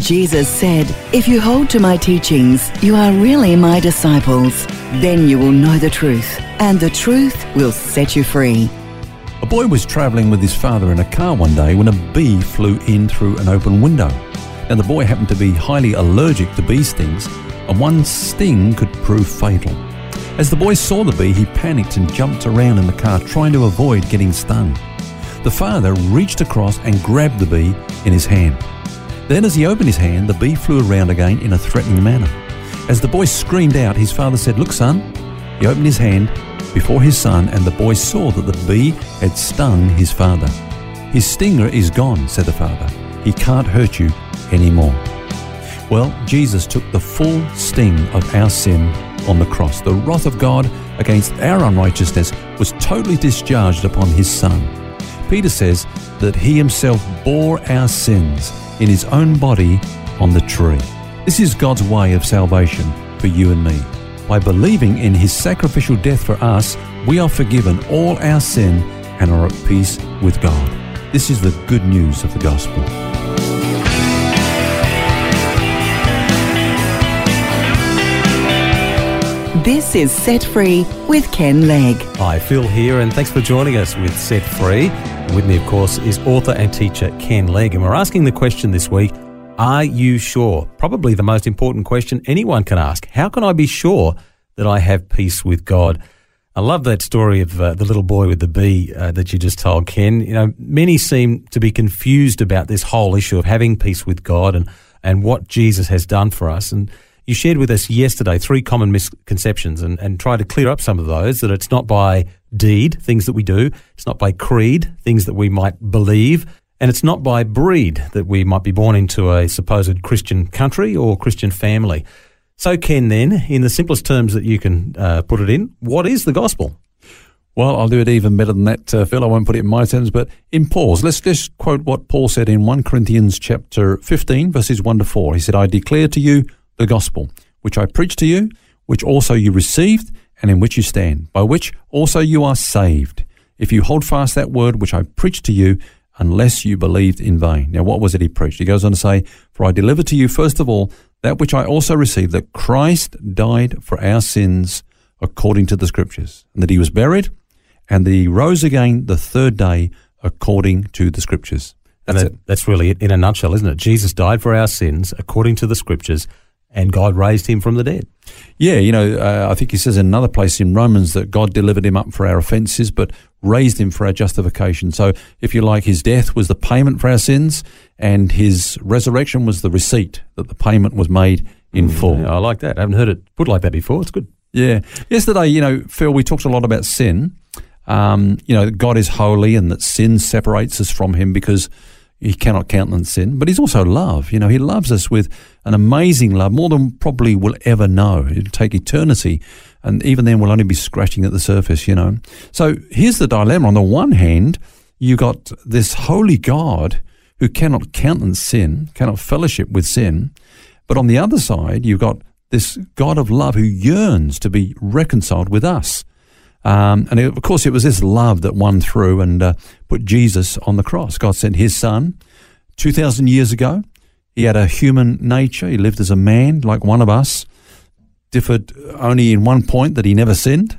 Jesus said, If you hold to my teachings, you are really my disciples. Then you will know the truth, and the truth will set you free. A boy was travelling with his father in a car one day when a bee flew in through an open window. Now, the boy happened to be highly allergic to bee stings, and one sting could prove fatal. As the boy saw the bee, he panicked and jumped around in the car trying to avoid getting stung. The father reached across and grabbed the bee in his hand. Then, as he opened his hand, the bee flew around again in a threatening manner. As the boy screamed out, his father said, Look, son. He opened his hand before his son, and the boy saw that the bee had stung his father. His stinger is gone, said the father. He can't hurt you anymore. Well, Jesus took the full sting of our sin on the cross. The wrath of God against our unrighteousness was totally discharged upon his son. Peter says that he himself bore our sins in his own body on the tree. This is God's way of salvation for you and me. By believing in his sacrificial death for us, we are forgiven all our sin and are at peace with God. This is the good news of the gospel. This is Set Free with Ken Legg. Hi, Phil here, and thanks for joining us with Set Free. With me, of course, is author and teacher Ken Legg, and we're asking the question this week Are you sure? Probably the most important question anyone can ask. How can I be sure that I have peace with God? I love that story of uh, the little boy with the bee uh, that you just told, Ken. You know, many seem to be confused about this whole issue of having peace with God and, and what Jesus has done for us. And you shared with us yesterday three common misconceptions and, and tried to clear up some of those that it's not by deed, things that we do, it's not by creed, things that we might believe, and it's not by breed that we might be born into a supposed Christian country or Christian family. So, Ken, then, in the simplest terms that you can uh, put it in, what is the gospel? Well, I'll do it even better than that, uh, Phil. I won't put it in my terms, but in Paul's. Let's just quote what Paul said in 1 Corinthians chapter 15, verses 1 to 4. He said, I declare to you the gospel, which I preached to you, which also you received, and in which you stand, by which also you are saved, if you hold fast that word which I preached to you, unless you believed in vain. Now, what was it he preached? He goes on to say, For I delivered to you, first of all, that which I also received, that Christ died for our sins according to the Scriptures, and that he was buried, and that he rose again the third day according to the Scriptures. That's, that, that's really it in a nutshell, isn't it? Jesus died for our sins according to the Scriptures and God raised him from the dead. Yeah, you know, uh, I think he says in another place in Romans that God delivered him up for our offences, but raised him for our justification. So, if you like, his death was the payment for our sins, and his resurrection was the receipt that the payment was made in mm, full. Yeah, I like that. I haven't heard it put like that before. It's good. Yeah. Yesterday, you know, Phil, we talked a lot about sin. Um, you know, God is holy and that sin separates us from him because he cannot countenance sin, but he's also love. You know, he loves us with an amazing love, more than probably we'll ever know. It'll take eternity, and even then we'll only be scratching at the surface, you know. So here's the dilemma. On the one hand, you got this holy God who cannot countenance sin, cannot fellowship with sin, but on the other side, you've got this God of love who yearns to be reconciled with us. Um, and of course, it was this love that won through and uh, put Jesus on the cross. God sent his son 2,000 years ago. He had a human nature. He lived as a man like one of us, differed only in one point that he never sinned.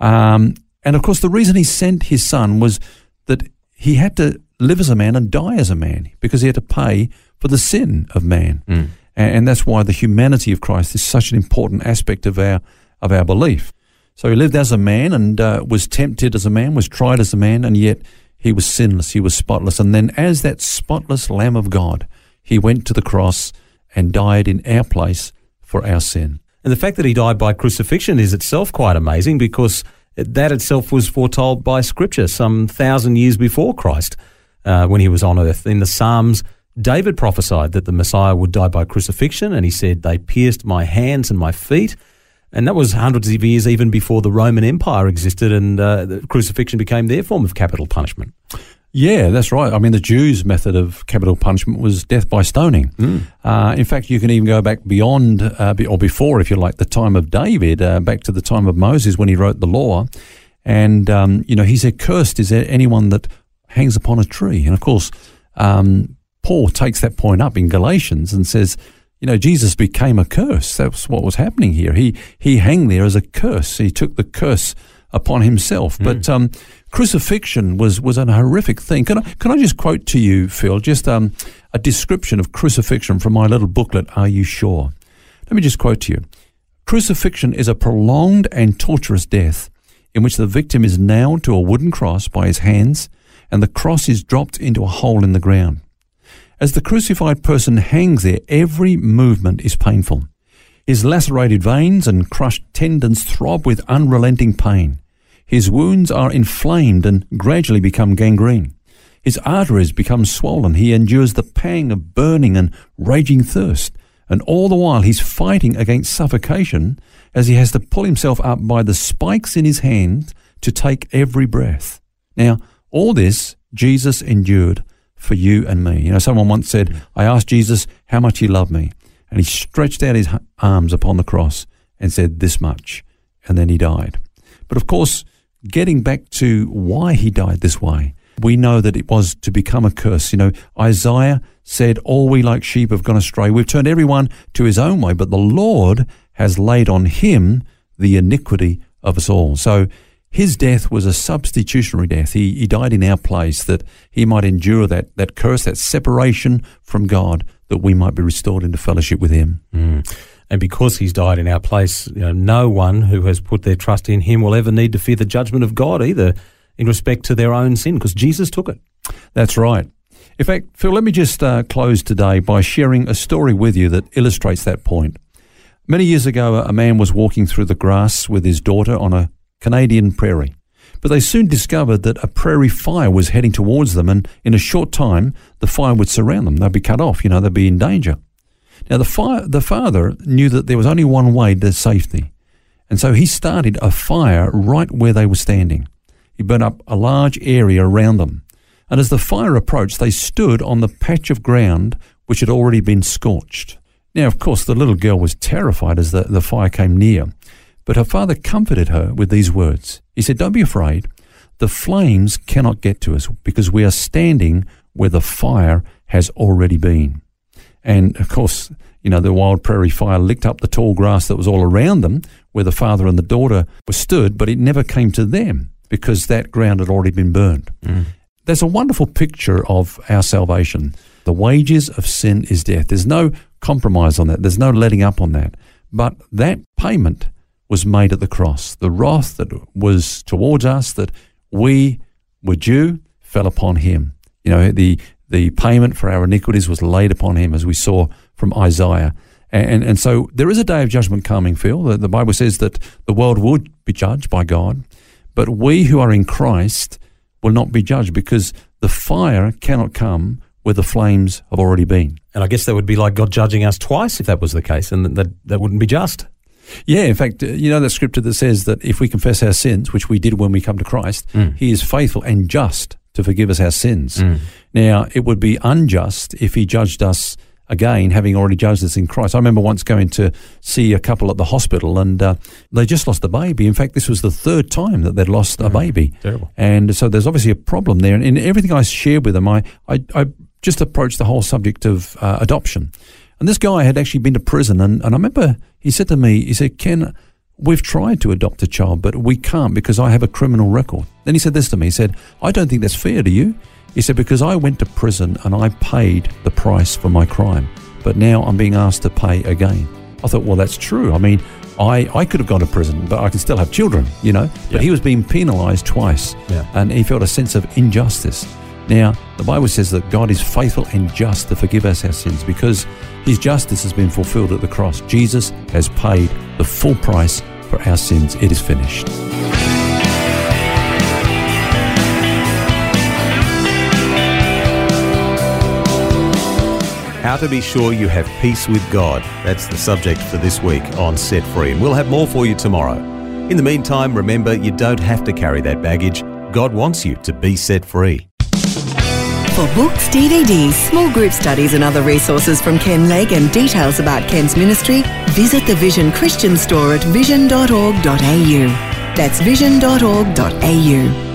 Um, and of course, the reason he sent his son was that he had to live as a man and die as a man because he had to pay for the sin of man. Mm. And, and that's why the humanity of Christ is such an important aspect of our, of our belief. So he lived as a man and uh, was tempted as a man, was tried as a man, and yet he was sinless, he was spotless. And then, as that spotless Lamb of God, he went to the cross and died in our place for our sin. And the fact that he died by crucifixion is itself quite amazing because that itself was foretold by Scripture some thousand years before Christ uh, when he was on earth. In the Psalms, David prophesied that the Messiah would die by crucifixion, and he said, They pierced my hands and my feet And that was hundreds of years even before the Roman Empire existed and uh, the crucifixion became their form of capital punishment. Yeah, that's right. I mean, the Jews' method of capital punishment was death by stoning. Mm. Uh, in fact, you can even go back beyond, uh, be, or before, if you like, the time of David, uh, back to the time of Moses when he wrote the law. And, um, you know, he said, Cursed is anyone that hangs upon a tree. And of course, um, Paul takes that point up in Galatians and says, you know, Jesus became a curse. That's what was happening here. He he hung there as a curse. He took the curse upon himself. Mm. But um, crucifixion was was a horrific thing. Can I can I just quote to you, Phil, just um, a description of crucifixion from my little booklet? Are you sure? Let me just quote to you. Crucifixion is a prolonged and torturous death in which the victim is nailed to a wooden cross by his hands, and the cross is dropped into a hole in the ground. As the crucified person hangs there, every movement is painful. His lacerated veins and crushed tendons throb with unrelenting pain. His wounds are inflamed and gradually become gangrene. His arteries become swollen. He endures the pang of burning and raging thirst. And all the while he's fighting against suffocation as he has to pull himself up by the spikes in his hand to take every breath. Now, all this Jesus endured for you and me. You know, someone once said, I asked Jesus how much he loved me. And he stretched out his arms upon the cross and said, This much. And then he died. But of course, getting back to why he died this way, we know that it was to become a curse. You know, Isaiah said, All we like sheep have gone astray. We've turned everyone to his own way, but the Lord has laid on him the iniquity of us all. So his death was a substitutionary death. He, he died in our place that he might endure that, that curse, that separation from God, that we might be restored into fellowship with him. Mm. And because he's died in our place, you know, no one who has put their trust in him will ever need to fear the judgment of God either in respect to their own sin, because Jesus took it. That's right. In fact, Phil, let me just uh, close today by sharing a story with you that illustrates that point. Many years ago, a man was walking through the grass with his daughter on a Canadian prairie. But they soon discovered that a prairie fire was heading towards them, and in a short time, the fire would surround them. They'd be cut off, you know, they'd be in danger. Now, the, fire, the father knew that there was only one way to safety, and so he started a fire right where they were standing. He burnt up a large area around them, and as the fire approached, they stood on the patch of ground which had already been scorched. Now, of course, the little girl was terrified as the, the fire came near. But her father comforted her with these words. He said, Don't be afraid. The flames cannot get to us because we are standing where the fire has already been. And of course, you know, the wild prairie fire licked up the tall grass that was all around them where the father and the daughter were stood, but it never came to them because that ground had already been burned. Mm. There's a wonderful picture of our salvation. The wages of sin is death. There's no compromise on that. There's no letting up on that. But that payment was made at the cross. The wrath that was towards us, that we were due, fell upon him. You know, the, the payment for our iniquities was laid upon him, as we saw from Isaiah. And, and so there is a day of judgment coming, Phil. The, the Bible says that the world would be judged by God, but we who are in Christ will not be judged because the fire cannot come where the flames have already been. And I guess that would be like God judging us twice if that was the case, and that, that wouldn't be just. Yeah, in fact, uh, you know that scripture that says that if we confess our sins, which we did when we come to Christ, mm. He is faithful and just to forgive us our sins. Mm. Now, it would be unjust if He judged us again, having already judged us in Christ. I remember once going to see a couple at the hospital and uh, they just lost a baby. In fact, this was the third time that they'd lost mm. a baby. Terrible. And so there's obviously a problem there. And in everything I shared with them, I, I, I just approached the whole subject of uh, adoption. And this guy had actually been to prison. And, and I remember he said to me, he said, Ken, we've tried to adopt a child, but we can't because I have a criminal record. Then he said this to me. He said, I don't think that's fair to you. He said, because I went to prison and I paid the price for my crime, but now I'm being asked to pay again. I thought, well, that's true. I mean, I, I could have gone to prison, but I can still have children, you know? But yeah. he was being penalized twice, yeah. and he felt a sense of injustice. Now, the Bible says that God is faithful and just to forgive us our sins because his justice has been fulfilled at the cross. Jesus has paid the full price for our sins. It is finished. How to be sure you have peace with God. That's the subject for this week on Set Free, and we'll have more for you tomorrow. In the meantime, remember you don't have to carry that baggage. God wants you to be set free. For books, DVDs, small group studies, and other resources from Ken Legg and details about Ken's ministry, visit the Vision Christian store at vision.org.au. That's vision.org.au.